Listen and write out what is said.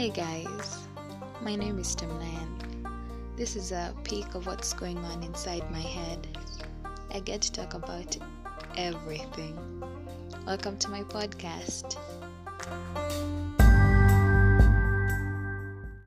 Hey guys, my name is Timnayan. This is a peek of what's going on inside my head. I get to talk about everything. Welcome to my podcast.